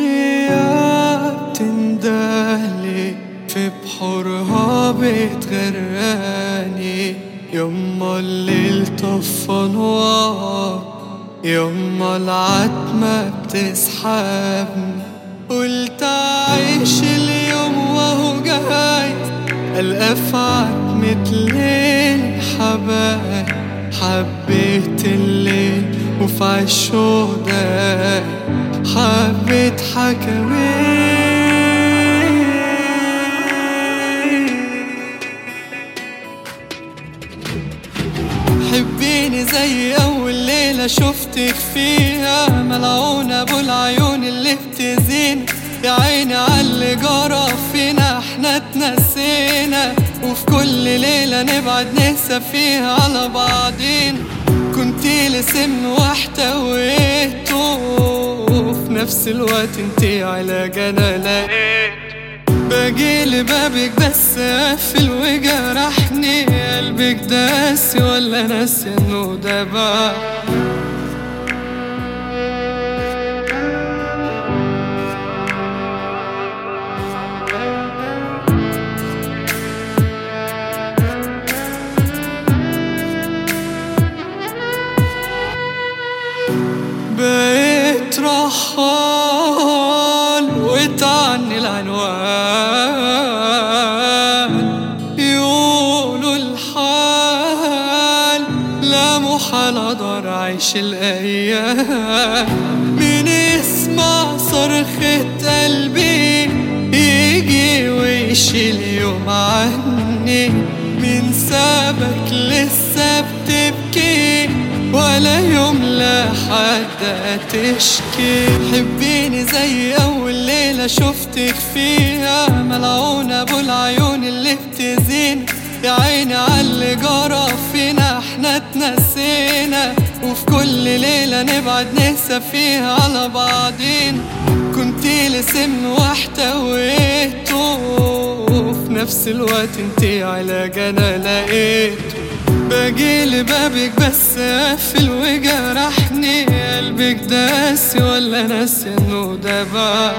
حورية بتندهلي في بحورها بتغرقاني يما الليل طفى نوار يما العتمة بتسحبني قلت أعيش اليوم وهو جاي. ألقى في عتمة ليل حبايب حبيت الليل وفي داي حبيت حكاوي حبيني زي أول ليلة شفتك فيها. ملعون أبو العيون اللي بتزين. يا عيني عاللي جرى فينا إحنا اتنسينا. وفي كل ليلة نبعد ننسى فيها على بعضين. كنتي لسم واحتويته وفي نفس الوقت انتي علاج أنا لقيت باجي لبابك بس قافل وجرحني. قلبك داسي ولا ناسي إنه ده بقى؟ بقيت رحال. وتعني العنوان. يقولوا الحال لا محال أقدر اعيش الأيام. مين يسمع صرخة قلبي يجي ويشيل يوم عني. مين سابك لسه بتبكي ولا حد تشكي. حبيني زي أول ليلة شفتك فيها. ملعون أبو العيون اللي بتزين. يا عيني عاللي جرى فينا إحنا اتنسينا. وفي كل ليلة نبعد ننسى فيها على بعضين. كنتي لسم واحتويته وفي نفس الوقت انتي علاج أنا لقيته باجي لبابك بس قافل وجرحني قلبك داسي ولا ناسي انه ده بقى